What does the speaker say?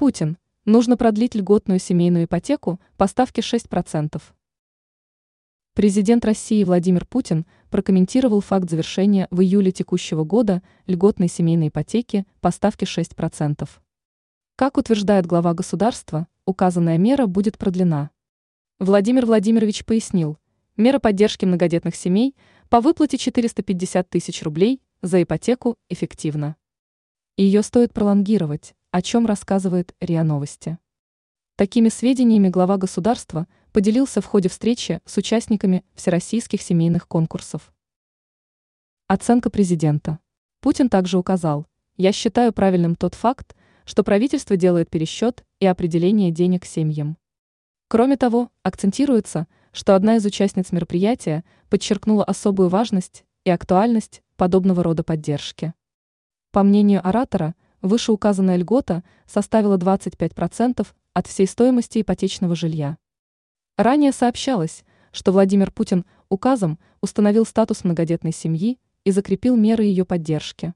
Путин. Нужно продлить льготную семейную ипотеку по ставке 6%. Президент России Владимир Путин прокомментировал факт завершения в июле текущего года льготной семейной ипотеки по ставке 6%. Как утверждает глава государства, указанная мера будет продлена. Владимир Владимирович пояснил, мера поддержки многодетных семей по выплате 450 тысяч рублей за ипотеку эффективна. Ее стоит пролонгировать, о чем рассказывает РИА Новости. Такими сведениями глава государства поделился в ходе встречи с участниками всероссийских семейных конкурсов. Оценка президента. Путин также указал, я считаю правильным тот факт, что правительство делает пересчет и определение денег семьям. Кроме того, акцентируется, что одна из участниц мероприятия подчеркнула особую важность и актуальность подобного рода поддержки. По мнению оратора, вышеуказанная льгота составила 25% от всей стоимости ипотечного жилья. Ранее сообщалось, что Владимир Путин указом установил статус многодетной семьи и закрепил меры ее поддержки.